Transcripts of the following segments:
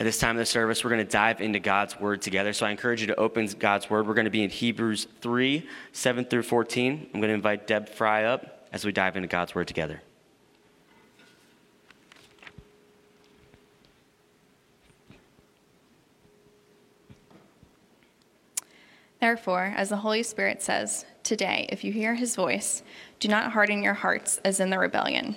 At this time of the service, we're going to dive into God's Word together. So I encourage you to open God's Word. We're going to be in Hebrews 3 7 through 14. I'm going to invite Deb Fry up as we dive into God's Word together. Therefore, as the Holy Spirit says, today, if you hear his voice, do not harden your hearts as in the rebellion,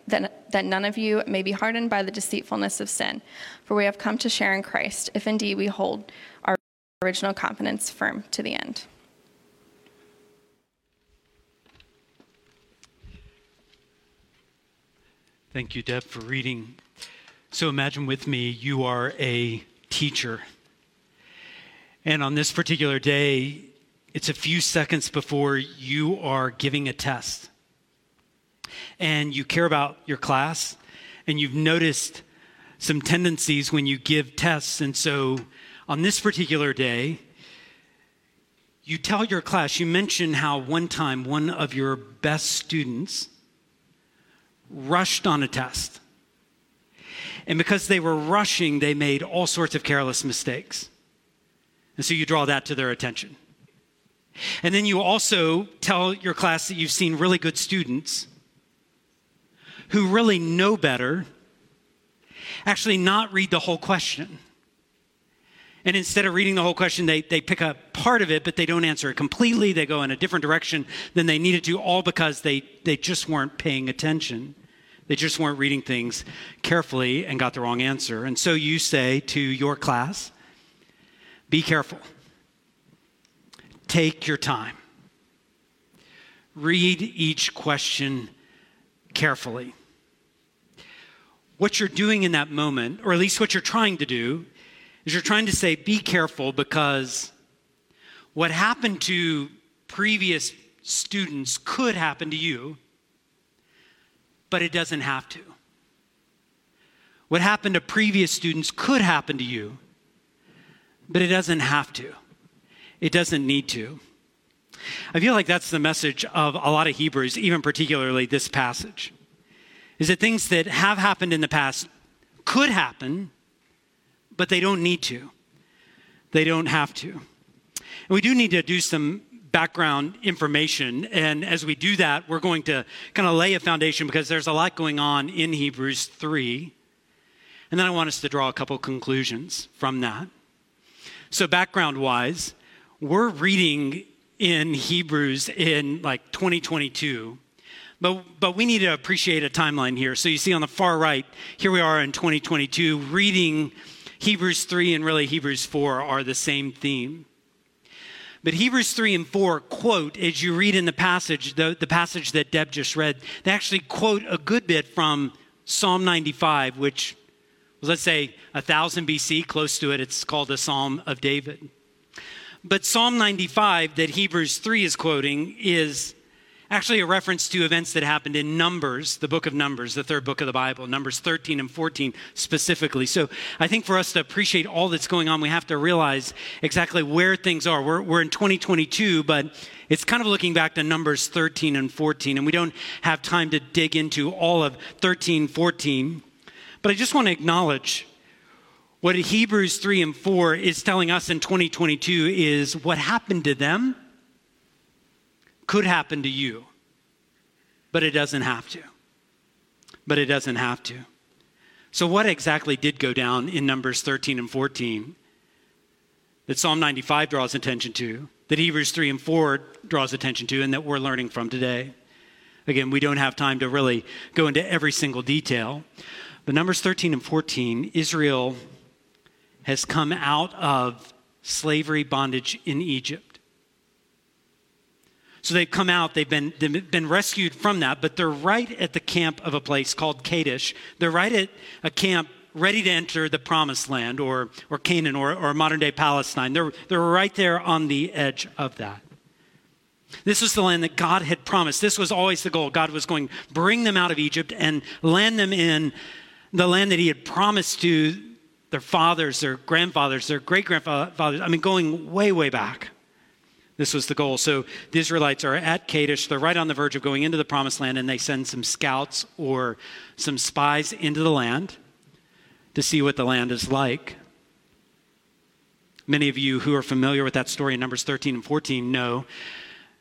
that, that none of you may be hardened by the deceitfulness of sin. For we have come to share in Christ, if indeed we hold our original confidence firm to the end. Thank you, Deb, for reading. So imagine with me you are a teacher. And on this particular day, it's a few seconds before you are giving a test. And you care about your class, and you've noticed some tendencies when you give tests. And so on this particular day, you tell your class, you mention how one time one of your best students rushed on a test. And because they were rushing, they made all sorts of careless mistakes. And so you draw that to their attention. And then you also tell your class that you've seen really good students who really know better actually not read the whole question. And instead of reading the whole question, they, they pick up part of it, but they don't answer it completely. They go in a different direction than they needed to, all because they, they just weren't paying attention. They just weren't reading things carefully and got the wrong answer. And so you say to your class, be careful. Take your time. Read each question carefully. What you're doing in that moment, or at least what you're trying to do, is you're trying to say, be careful because what happened to previous students could happen to you but it doesn't have to. What happened to previous students could happen to you, but it doesn't have to. It doesn't need to. I feel like that's the message of a lot of Hebrews, even particularly this passage. Is that things that have happened in the past could happen, but they don't need to. They don't have to. And we do need to do some background information. And as we do that, we're going to kind of lay a foundation because there's a lot going on in Hebrews 3. And then I want us to draw a couple conclusions from that. So, background wise, we're reading in Hebrews in like 2022. But, but we need to appreciate a timeline here. So you see on the far right, here we are in 2022, reading Hebrews 3 and really Hebrews 4 are the same theme. But Hebrews 3 and 4 quote, as you read in the passage, the, the passage that Deb just read, they actually quote a good bit from Psalm 95, which was, let's say, 1000 BC, close to it. It's called the Psalm of David. But Psalm 95 that Hebrews 3 is quoting is actually a reference to events that happened in Numbers, the book of Numbers, the third book of the Bible, Numbers 13 and 14 specifically. So I think for us to appreciate all that's going on, we have to realize exactly where things are. We're, we're in 2022, but it's kind of looking back to Numbers 13 and 14, and we don't have time to dig into all of 13, 14. But I just want to acknowledge what Hebrews 3 and 4 is telling us in 2022 is what happened to them could happen to you, but it doesn't have to. But it doesn't have to. So, what exactly did go down in Numbers 13 and 14 that Psalm 95 draws attention to, that Hebrews 3 and 4 draws attention to, and that we're learning from today? Again, we don't have time to really go into every single detail. But Numbers 13 and 14, Israel has come out of slavery bondage in Egypt. So they've come out, they've been, they've been rescued from that, but they're right at the camp of a place called Kadesh. They're right at a camp ready to enter the promised land or, or Canaan or, or modern day Palestine. They're, they're right there on the edge of that. This was the land that God had promised. This was always the goal. God was going to bring them out of Egypt and land them in the land that He had promised to their fathers, their grandfathers, their great grandfathers. I mean, going way, way back. This was the goal. So the Israelites are at Kadesh. They're right on the verge of going into the promised land, and they send some scouts or some spies into the land to see what the land is like. Many of you who are familiar with that story in Numbers 13 and 14 know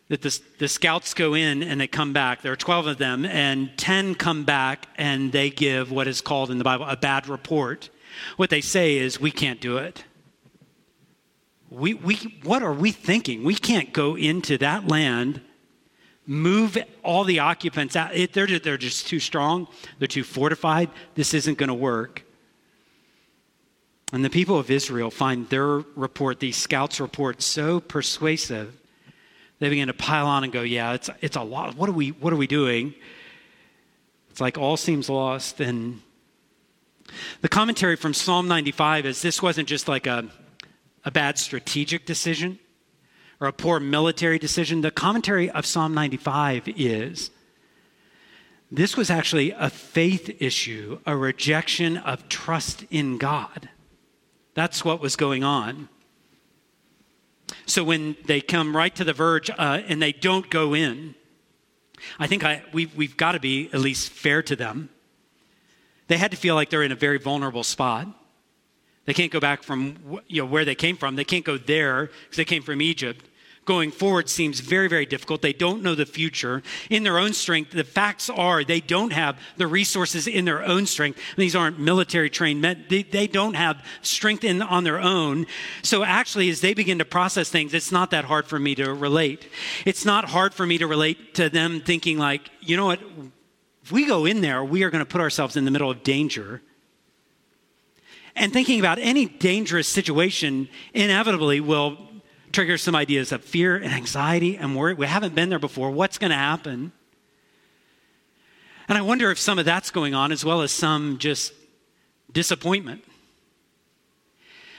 that the, the scouts go in and they come back. There are 12 of them, and 10 come back and they give what is called in the Bible a bad report. What they say is, We can't do it we, we, what are we thinking? We can't go into that land, move all the occupants out. It, they're, they're just too strong, they're too fortified. This isn't going to work. And the people of Israel find their report, these scouts' report, so persuasive. They begin to pile on and go, Yeah, it's, it's a lot. What are, we, what are we doing? It's like all seems lost. And the commentary from Psalm 95 is this wasn't just like a a bad strategic decision or a poor military decision. The commentary of Psalm 95 is this was actually a faith issue, a rejection of trust in God. That's what was going on. So when they come right to the verge uh, and they don't go in, I think I, we, we've got to be at least fair to them. They had to feel like they're in a very vulnerable spot. They can't go back from you know, where they came from. They can't go there because they came from Egypt. Going forward seems very, very difficult. They don't know the future. In their own strength, the facts are they don't have the resources in their own strength. These aren't military trained men. They, they don't have strength in, on their own. So, actually, as they begin to process things, it's not that hard for me to relate. It's not hard for me to relate to them thinking, like, you know what? If we go in there, we are going to put ourselves in the middle of danger and thinking about any dangerous situation inevitably will trigger some ideas of fear and anxiety and worry. We haven't been there before. What's going to happen? And I wonder if some of that's going on as well as some just disappointment.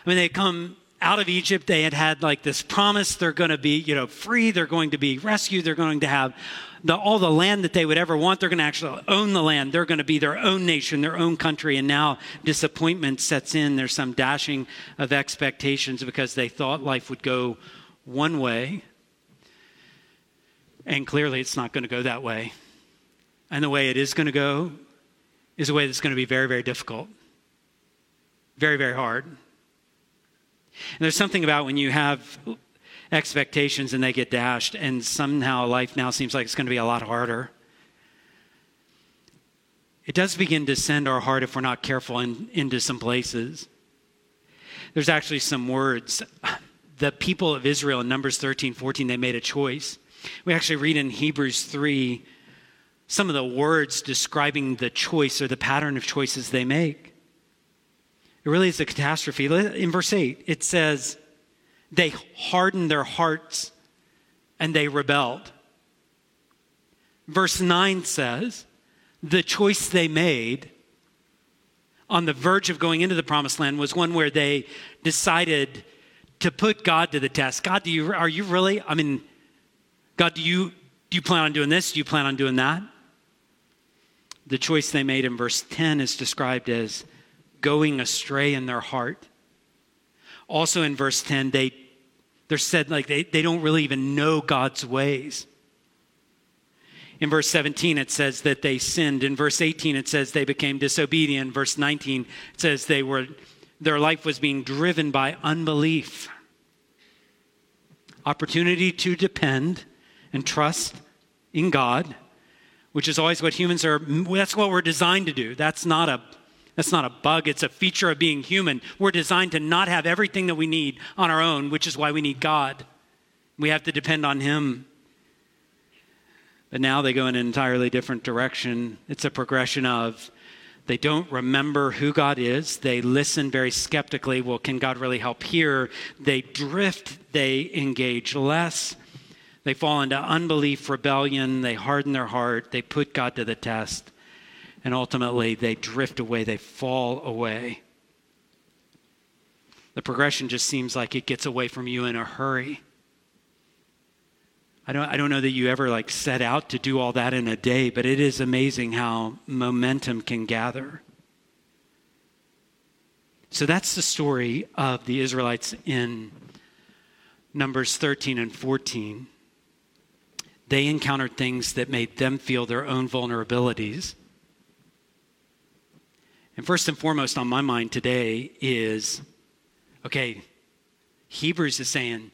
I mean, they come out of Egypt, they had had like this promise they're going to be, you know, free, they're going to be rescued, they're going to have the, all the land that they would ever want. They're going to actually own the land. They're going to be their own nation, their own country. And now disappointment sets in. There's some dashing of expectations because they thought life would go one way. And clearly, it's not going to go that way. And the way it is going to go is a way that's going to be very, very difficult, very, very hard. And there's something about when you have expectations and they get dashed, and somehow life now seems like it's going to be a lot harder. It does begin to send our heart, if we're not careful, in, into some places. There's actually some words. The people of Israel in Numbers 13, 14, they made a choice. We actually read in Hebrews 3 some of the words describing the choice or the pattern of choices they make. It really is a catastrophe. In verse 8, it says, they hardened their hearts and they rebelled. Verse 9 says, the choice they made on the verge of going into the promised land was one where they decided to put God to the test. God, do you, are you really, I mean, God, do you, do you plan on doing this? Do you plan on doing that? The choice they made in verse 10 is described as going astray in their heart. Also in verse 10, they they're said like they, they don't really even know God's ways. In verse 17, it says that they sinned. In verse 18, it says they became disobedient. In Verse 19, it says they were, their life was being driven by unbelief. Opportunity to depend and trust in God, which is always what humans are, that's what we're designed to do. That's not a that's not a bug, it's a feature of being human. We're designed to not have everything that we need on our own, which is why we need God. We have to depend on Him. But now they go in an entirely different direction. It's a progression of they don't remember who God is. They listen very skeptically. Well, can God really help here? They drift. They engage less. They fall into unbelief, rebellion. They harden their heart. They put God to the test And ultimately, they drift away, they fall away. The progression just seems like it gets away from you in a hurry. I don't, I don't know that you ever like set out to do all that in a day, but it is amazing how momentum can gather. So that's the story of the Israelites in Numbers 13 and 14. They encountered things that made them feel their own vulnerabilities. And first and foremost on my mind today is okay, Hebrews is saying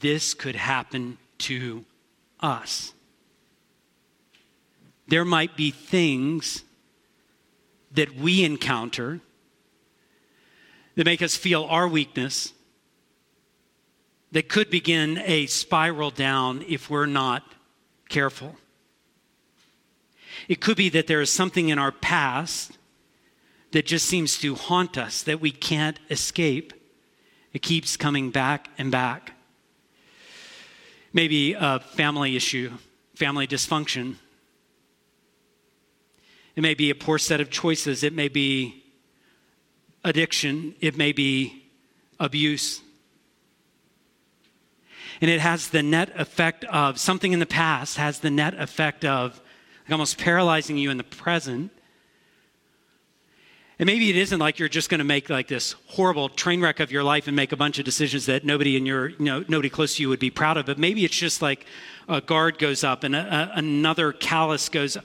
this could happen to us. There might be things that we encounter that make us feel our weakness that could begin a spiral down if we're not careful. It could be that there is something in our past that just seems to haunt us that we can't escape. It keeps coming back and back. Maybe a family issue, family dysfunction. It may be a poor set of choices. It may be addiction. It may be abuse. And it has the net effect of something in the past, has the net effect of like almost paralyzing you in the present and maybe it isn't like you're just going to make like this horrible train wreck of your life and make a bunch of decisions that nobody in your, you know, nobody close to you would be proud of. But maybe it's just like a guard goes up and a, a, another callus goes,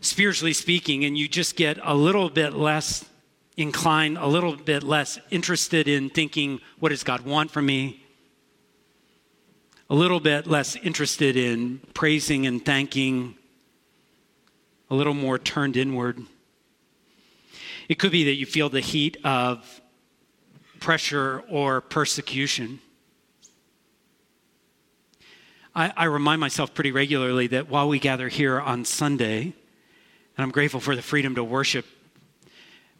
spiritually speaking, and you just get a little bit less inclined, a little bit less interested in thinking, what does God want from me? A little bit less interested in praising and thanking, a little more turned inward. It could be that you feel the heat of pressure or persecution. I, I, remind myself pretty regularly that while we gather here on Sunday, and I'm grateful for the freedom to worship,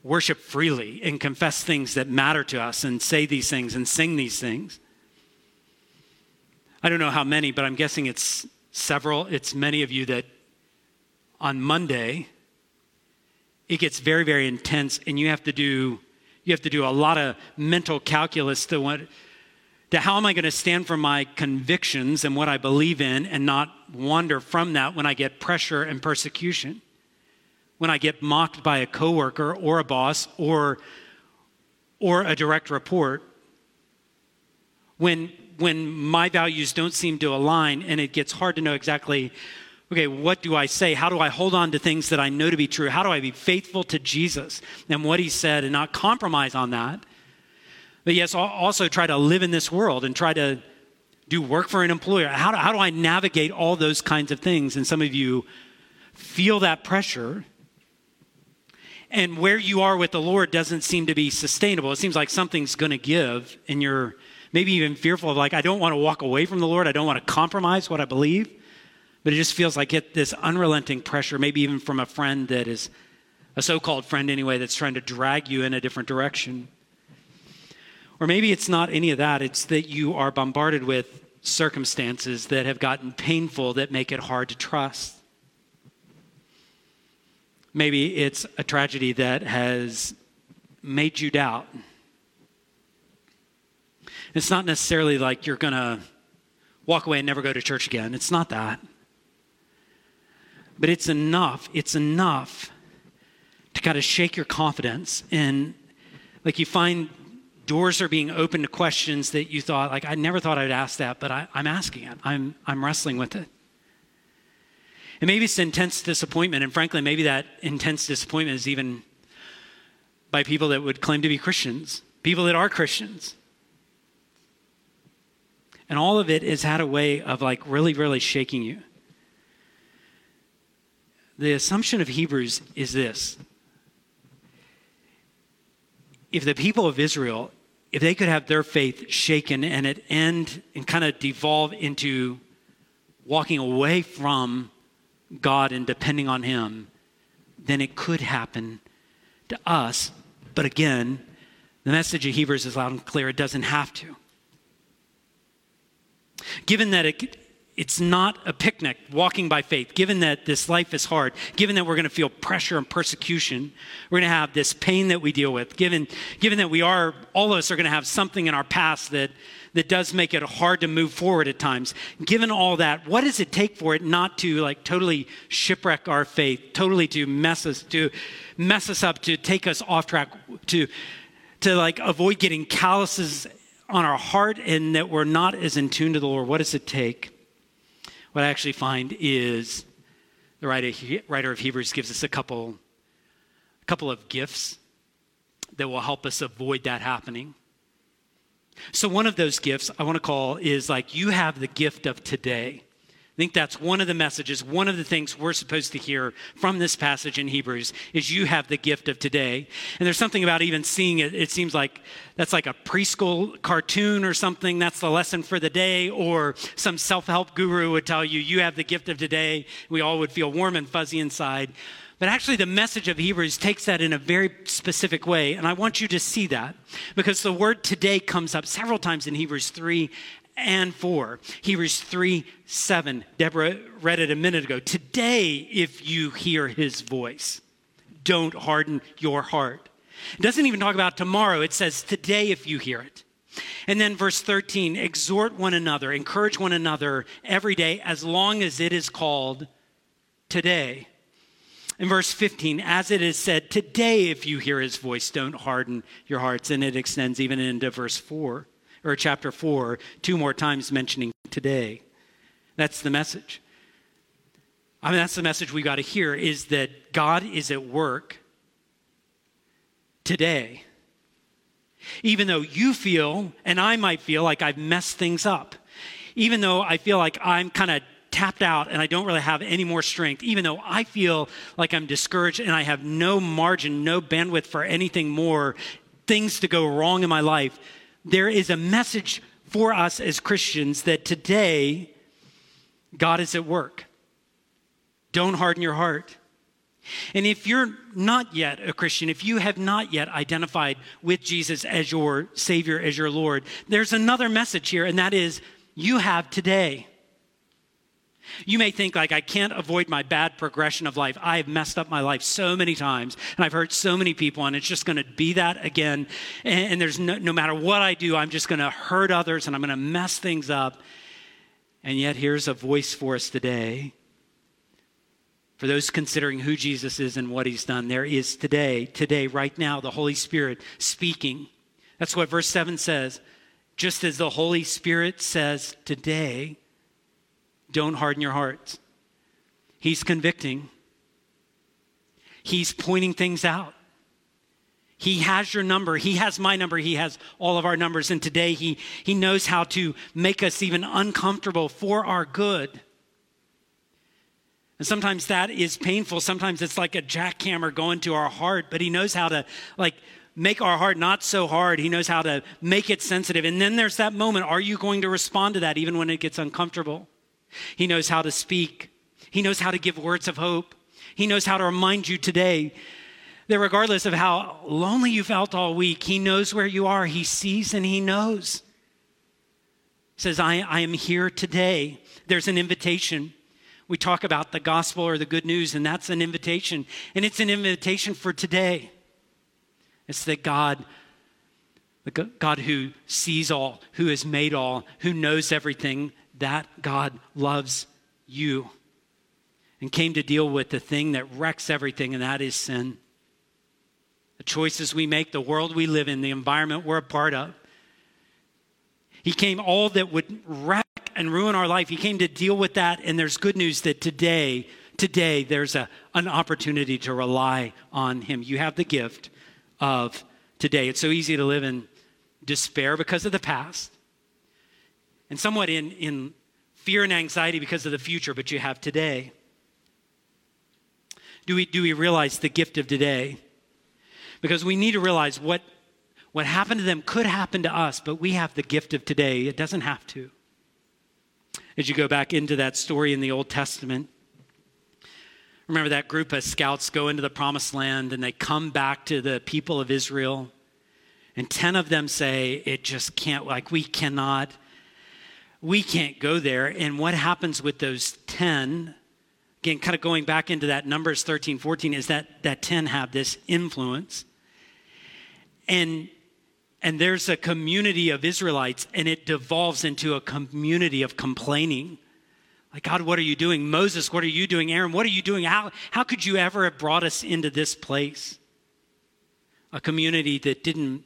worship freely and confess things that matter to us and say these things and sing these things. I don't know how many, but I'm guessing it's several. It's many of you that on Monday it gets very, very intense, and you have to do you have to do a lot of mental calculus to what to how am I going to stand for my convictions and what I believe in and not wander from that when I get pressure and persecution. When I get mocked by a coworker or a boss or or a direct report. When when my values don't seem to align and it gets hard to know exactly okay, what do I say? How do I hold on to things that I know to be true? How do I be faithful to Jesus and what he said and not compromise on that? But yes, also try to live in this world and try to do work for an employer. How do, how do I navigate all those kinds of things? And some of you feel that pressure. And where you are with the Lord doesn't seem to be sustainable. It seems like something's going to give, and you're maybe even fearful of, like, I don't want to walk away from the Lord. I don't want to compromise what I believe. But it just feels like it, this unrelenting pressure, maybe even from a friend that is a so called friend anyway, that's trying to drag you in a different direction. Or maybe it's not any of that, it's that you are bombarded with circumstances that have gotten painful that make it hard to trust. Maybe it's a tragedy that has made you doubt. It's not necessarily like you're going to walk away and never go to church again. It's not that. But it's enough. It's enough to kind of shake your confidence. And like you find doors are being opened to questions that you thought, like, I never thought I'd ask that, but I, am asking it. I'm, I'm wrestling with it. And maybe it's intense disappointment. And frankly, maybe that intense disappointment is even by people that would claim to be Christians, people that are Christians. And all of it has had a way of like really, really shaking you the assumption of Hebrews is this if the people of Israel, if they could have their faith shaken and it end and kind of devolve into walking away from God and depending on Him, then it could happen to us. But again, the message of Hebrews is loud and clear it doesn't have to. Given that it, it's not a picnic walking by faith given that this life is hard given that we're going to feel pressure and persecution we're going to have this pain that we deal with given given that we are all of us are going to have something in our past that that does make it hard to move forward at times. Given all that what does it take for it not to like totally shipwreck our faith totally to mess us to mess us up to take us off track to to like avoid getting calluses on our heart and that we're not as in tune to the lord? What does it take what I actually find is the writer, of Hebrews gives us a couple, a couple of gifts that will help us avoid that happening. So, one of those gifts I want to call is like you have the gift of today. I think that's one of the messages, one of the things we're supposed to hear from this passage in Hebrews is you have the gift of today. And there's something about even seeing it, it seems like that's like a preschool cartoon or something. That's the lesson for the day. Or some self help guru would tell you, you have the gift of today. We all would feel warm and fuzzy inside. But actually, the message of Hebrews takes that in a very specific way. And I want you to see that because the word today comes up several times in Hebrews 3 and 4. Hebrews 3 7. Deborah read it a minute ago. Today, if you hear his voice, don't harden your heart. It doesn't even talk about tomorrow, it says today, if you hear it. And then verse 13 exhort one another, encourage one another every day as long as it is called today. In verse 15, as it is said, today, if you hear his voice, don't harden your hearts. And it extends even into verse 4 or chapter 4, two more times mentioning today. That's the message. I mean, that's the message we got to hear is that God is at work today. Even though you feel, and I might feel like I've messed things up, even though I feel like I'm kind of tapped out and I don't really have any more strength, even though I feel like I'm discouraged and I have no margin, no bandwidth for anything more, things to go wrong in my life, there is a message for us as Christians that today God is at work. Don't harden your heart. And if you're not yet a Christian, if you have not yet identified with Jesus as your Savior, as your Lord, there's another message here, and that is you have today. You may think, like, I can't avoid my bad progression of life. I have messed up my life so many times, and I've hurt so many people, and it's just going to be that again. And, and there's no, no matter what I do, I'm just going to hurt others and I'm going to mess things up. And yet, here's a voice for us today. For those considering who Jesus is and what he's done, there is today, today, right now, the Holy Spirit speaking. That's what verse 7 says. Just as the Holy Spirit says today, don't harden your hearts. He's convicting, He's pointing things out. He has your number. He has my number. He has all of our numbers. And today he, he knows how to make us even uncomfortable for our good. And sometimes that is painful. Sometimes it's like a jackhammer going to our heart, but he knows how to like make our heart not so hard. He knows how to make it sensitive. And then there's that moment. Are you going to respond to that even when it gets uncomfortable? He knows how to speak. He knows how to give words of hope. He knows how to remind you today that regardless of how lonely you felt all week, He knows where you are. He sees and He knows. He says, I, I am here today. There's an invitation. We talk about the gospel or the good news, and that's an invitation. And it's an invitation for today. It's that God, the God who sees all, who has made all, who knows everything, that God loves you and came to deal with the thing that wrecks everything, and that is sin. The choices we make, the world we live in, the environment we're a part of. He came all that would wreck and ruin our life. He came to deal with that, and there's good news that today, today, there's a, an opportunity to rely on Him. You have the gift of today. It's so easy to live in despair because of the past and somewhat in, in fear and anxiety because of the future, but you have today. Do we, do we realize the gift of today? Because we need to realize what, what happened to them could happen to us, but we have the gift of today. It doesn't have to. As you go back into that story in the Old Testament, remember that group of scouts go into the promised land and they come back to the people of Israel, and 10 of them say, It just can't, like, we cannot we can't go there. And what happens with those 10, again, kind of going back into that Numbers 13, 14, is that that 10 have this influence. And and there's a community of Israelites, and it devolves into a community of complaining. Like, God, what are you doing? Moses, what are you doing? Aaron, what are you doing? How, how could you ever have brought us into this place? A community that didn't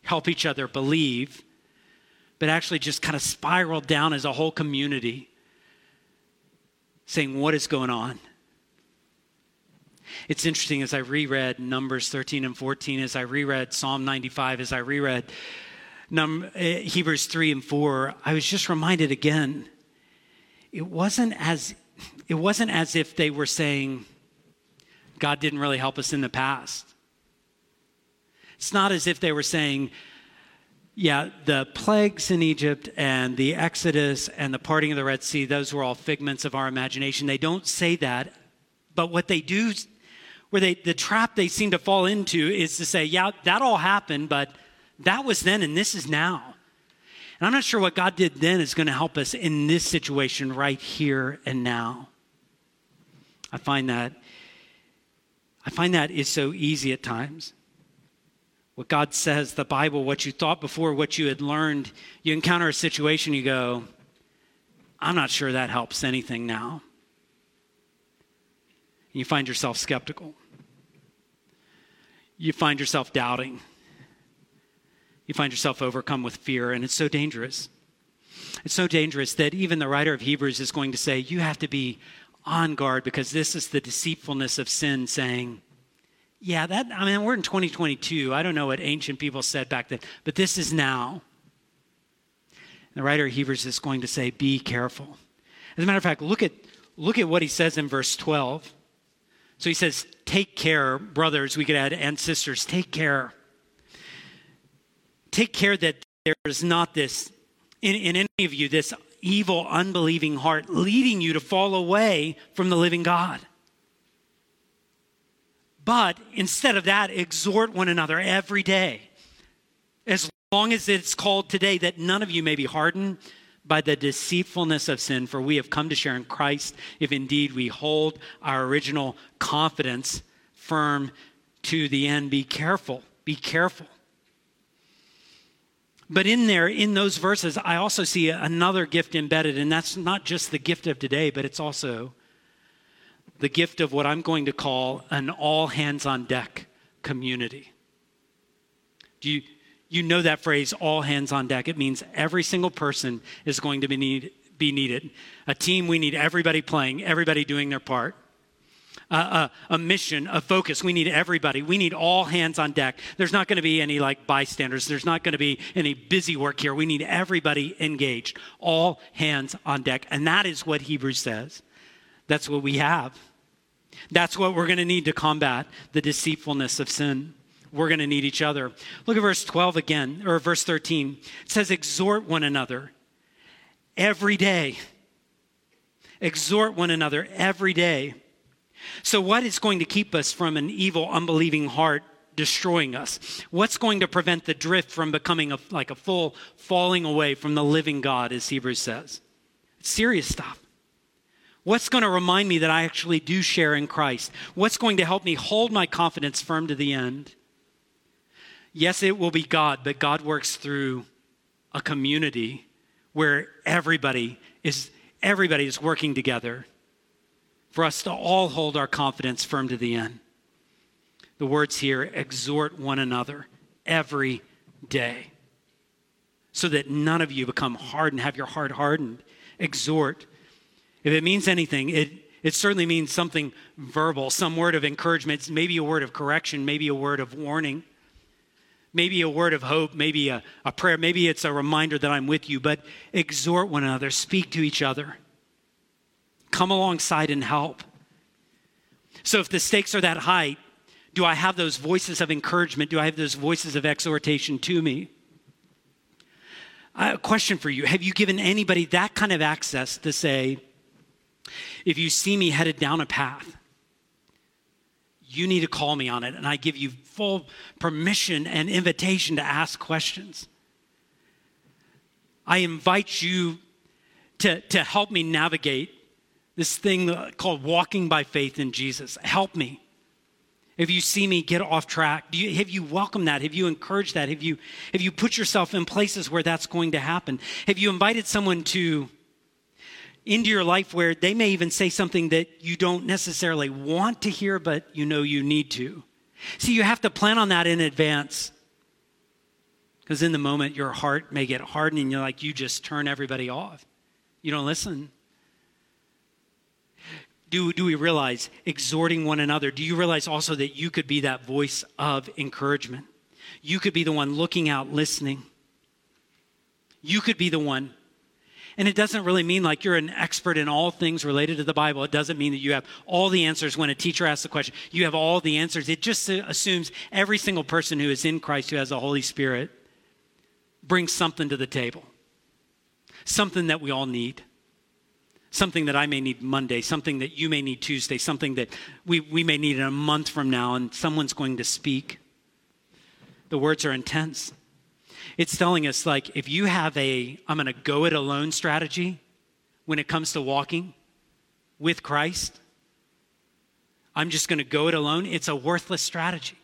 help each other believe, but actually just kind of spiraled down as a whole community, saying, What is going on? It's interesting as I reread Numbers 13 and 14, as I reread Psalm 95, as I reread Num- eh, Hebrews 3 and 4, I was just reminded again, it wasn't as it wasn't as if they were saying God didn't really help us in the past. It's not as if they were saying, yeah, the plagues in Egypt and the Exodus and the parting of the Red Sea, those were all figments of our imagination. They don't say that. But what they do where they, the trap they seem to fall into is to say, yeah, that all happened, but that was then and this is now. And I'm not sure what God did then is going to help us in this situation right here and now. I find that I find that is so easy at times. What God says, the Bible, what you thought before, what you had learned, you encounter a situation, you go, I'm not sure that helps anything now. And you find yourself skeptical you find yourself doubting. You find yourself overcome with fear, and it's so dangerous. It's so dangerous that even the writer of Hebrews is going to say, You have to be on guard because this is the deceitfulness of sin saying, Yeah, that, I mean, we're in 2022. I don't know what ancient people said back then, but this is now. The writer of Hebrews is going to say, Be careful. As a matter of fact, look at, look at what he says in verse 12. So he says, Take care, brothers, we could add, and sisters, take care. Take care that there is not this, in, in any of you, this evil, unbelieving heart leading you to fall away from the living God. But instead of that, exhort one another every day, as long as it's called today, that none of you may be hardened by the deceitfulness of sin, for we have come to share in Christ if indeed we hold our original confidence firm to the end. Be careful. Be careful. But in there, in those verses, I also see another gift embedded, and that's not just the gift of today, but it's also the gift of what I'm going to call an all hands on deck community. Do you, you know that phrase, all hands on deck. It means every single person is going to be, need, be needed. A team, we need everybody playing, everybody doing their part. Uh, a, a, mission, a focus. We need everybody. We need all hands on deck. There's not going to be any like bystanders. There's not going to be any busy work here. We need everybody engaged. All hands on deck. And that is what Hebrews says. That's what we have. That's what we're going to need to combat the deceitfulness of sin we're going to need each other. Look at verse 12 again, or verse 13. It says, Exhort one another every day. Exhort one another every day. So, what is going to keep us from an evil, unbelieving heart destroying us? What's going to prevent the drift from becoming a, like a full falling away from the living God, as Hebrews says? It's serious stuff. What's going to remind me that I actually do share in Christ? What's going to help me hold my confidence firm to the end? Yes, it will be God, but God works through a community where everybody is everybody is working together for us to all hold our confidence firm to the end. The words here exhort one another every day so that none of you become hardened, have your heart hardened. Exhort. If it means anything, it, it certainly means something verbal, some word of encouragement, maybe a word of correction, maybe a word of warning maybe a word of hope, maybe a, a prayer, maybe it's a reminder that I'm with you, but exhort one another, speak to each other, come alongside and help. So if the stakes are that high, do I have those voices of encouragement? Do I have those voices of exhortation to me? A question for you Have you given anybody that kind of access to say, if you see me headed down a path, you need to call me on it. And I give you full permission and invitation to ask questions. I invite you to, to help me navigate this thing called walking by faith in Jesus. Help me. If you see me get off track, do you, have you welcomed that? Have you encouraged that? Have you, have you put yourself in places where that's going to happen? Have you invited someone to into your life where they may even say something that you don't necessarily want to hear, but you know you need to? See, you have to plan on that in advance. Because in the moment, your heart may get hardened and you're like, you just turn everybody off. You don't listen. Do, do we realize exhorting one another? Do you realize also that you could be that voice of encouragement? You could be the one looking out, listening. You could be the one. And it doesn't really mean like you're an expert in all things related to the Bible. It doesn't mean that you have all the answers when a teacher asks a question. You have all the answers. It just assumes every single person who is in Christ, who has the Holy Spirit, brings something to the table, something that we all need. Something that I may need Monday, something that you may need Tuesday, something that we, we may need in a month from now, and someone's going to speak. The words are intense. It's telling us, like, if you have a, I'm going to go it alone strategy when it comes to walking with Christ, I'm just going to go it alone, it's a worthless strategy.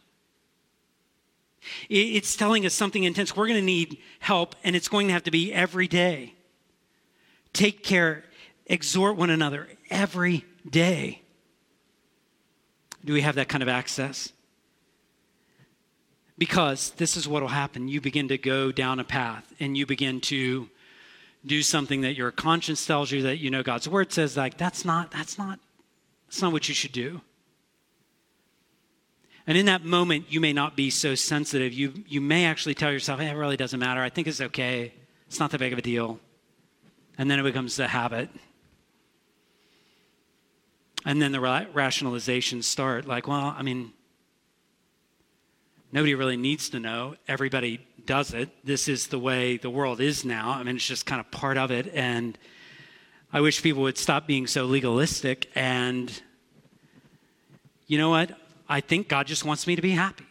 It's telling us something intense. We're going to need help, and it's going to have to be every day. Take care, exhort one another every day. Do we have that kind of access? Because this is what will happen. You begin to go down a path, and you begin to do something that your conscience tells you that you know God's word says, like, that's not, that's not, that's not what you should do. And in that moment, you may not be so sensitive. You, you may actually tell yourself, hey, it really doesn't matter. I think it's okay. It's not that big of a deal. And then it becomes a habit. And then the rationalizations start like, well, I mean, nobody really needs to know. Everybody does it. This is the way the world is now. I mean, it's just kind of part of it. And I wish people would stop being so legalistic. And you know what? I think God just wants me to be happy.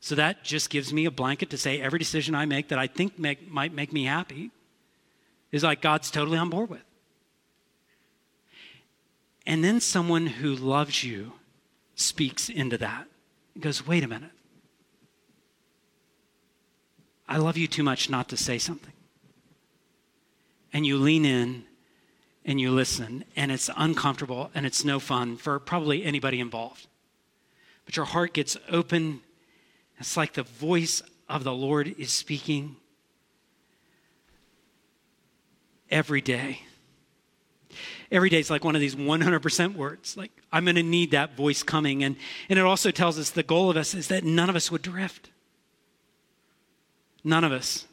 So that just gives me a blanket to say every decision I make that I think make, might make me happy is like God's totally on board with. And then someone who loves you speaks into that goes, wait a minute. I love you too much not to say something. And you lean in and you listen, and it's uncomfortable and it's no fun for probably anybody involved but your heart gets open. It's like the voice of the Lord is speaking every day. Every day is like one of these 100% words. Like, I'm going to need that voice coming. And, and it also tells us the goal of us is that none of us would drift. None of us.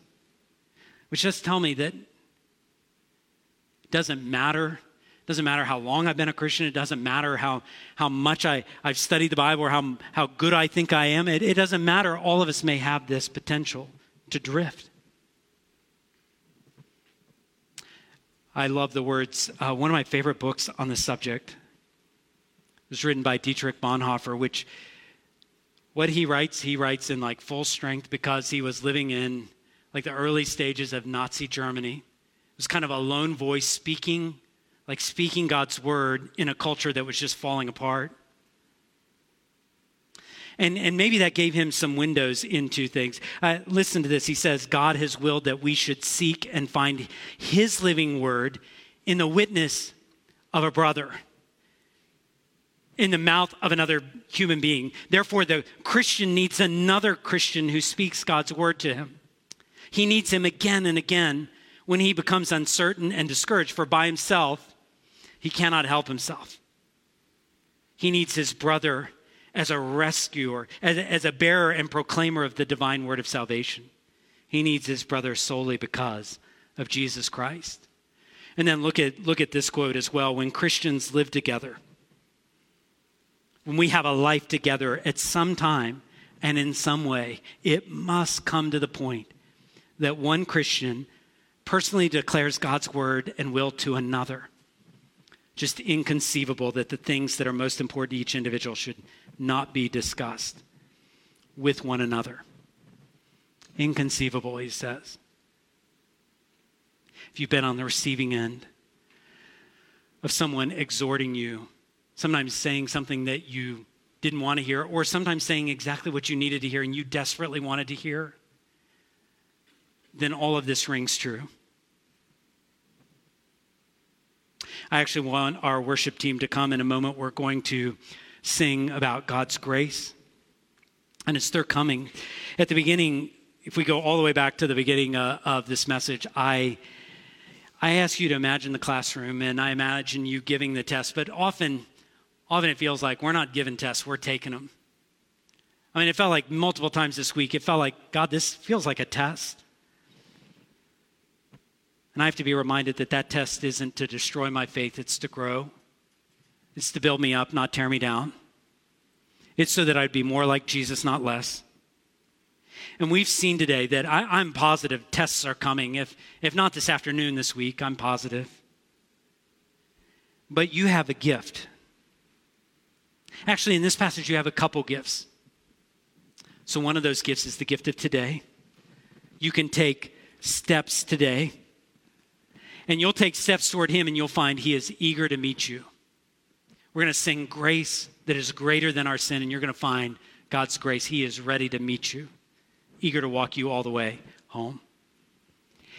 Which just tell me that it doesn't matter It doesn't matter how long I've been a Christian. It doesn't matter how, how much I, I've studied the Bible or how, how good I think I am. It, it doesn't matter. All of us may have this potential to drift. I love the words. Uh, one of my favorite books on the subject was written by Dietrich Bonhoeffer, which what he writes, he writes in like full strength because he was living in like the early stages of Nazi Germany. It was kind of a lone voice speaking like speaking God's word in a culture that was just falling apart. And, and maybe that gave him some windows into things. Uh, listen to this. He says, God has willed that we should seek and find his living word in the witness of a brother, in the mouth of another human being. Therefore, the Christian needs another Christian who speaks God's word to him. He needs him again and again when he becomes uncertain and discouraged, for by himself, he cannot help himself. He needs his brother as a rescuer, as as a bearer and proclaimer of the divine word of salvation. He needs his brother solely because of Jesus Christ. And then look at, look at this quote as well. When Christians live together, when we have a life together at some time and in some way, it must come to the point that one Christian personally declares God's word and will to another just inconceivable that the things that are most important to each individual should not be discussed with one another. Inconceivable, he says. If you've been on the receiving end of someone exhorting you, sometimes saying something that you didn't want to hear, or sometimes saying exactly what you needed to hear and you desperately wanted to hear, then all of this rings true. I actually want our worship team to come in a moment. We're going to sing about God's grace. And it's their coming. At the beginning, if we go all the way back to the beginning uh, of this message, I, I ask you to imagine the classroom and I imagine you giving the test, but often, often it feels like we're not giving tests, we're taking them. I mean, it felt like multiple times this week, it felt like, God, this feels like a test. And I have to be reminded that that test isn't to destroy my faith, it's to grow. It's to build me up, not tear me down. It's so that I'd be more like Jesus, not less. And we've seen today that I, am positive tests are coming. If, if not this afternoon, this week, I'm positive. But you have a gift. Actually, in this passage, you have a couple gifts. So, one of those gifts is the gift of today. You can take steps today, and you'll take steps toward Him, and you'll find He is eager to meet you. We're going to sing grace that is greater than our sin, and you're going to find God's grace. He is ready to meet you, eager to walk you all the way home.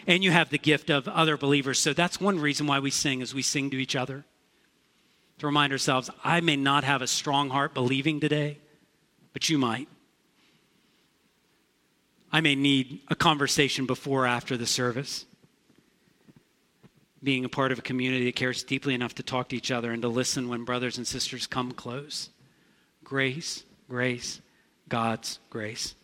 And you have the gift of other believers. So that's one reason why we sing as we sing to each other. To remind ourselves, I may not have a strong heart believing today, but you might. I may need a conversation before or after the service being a part of a community that cares deeply enough to talk to each other and to listen when brothers and sisters come close. Grace, grace, God's grace.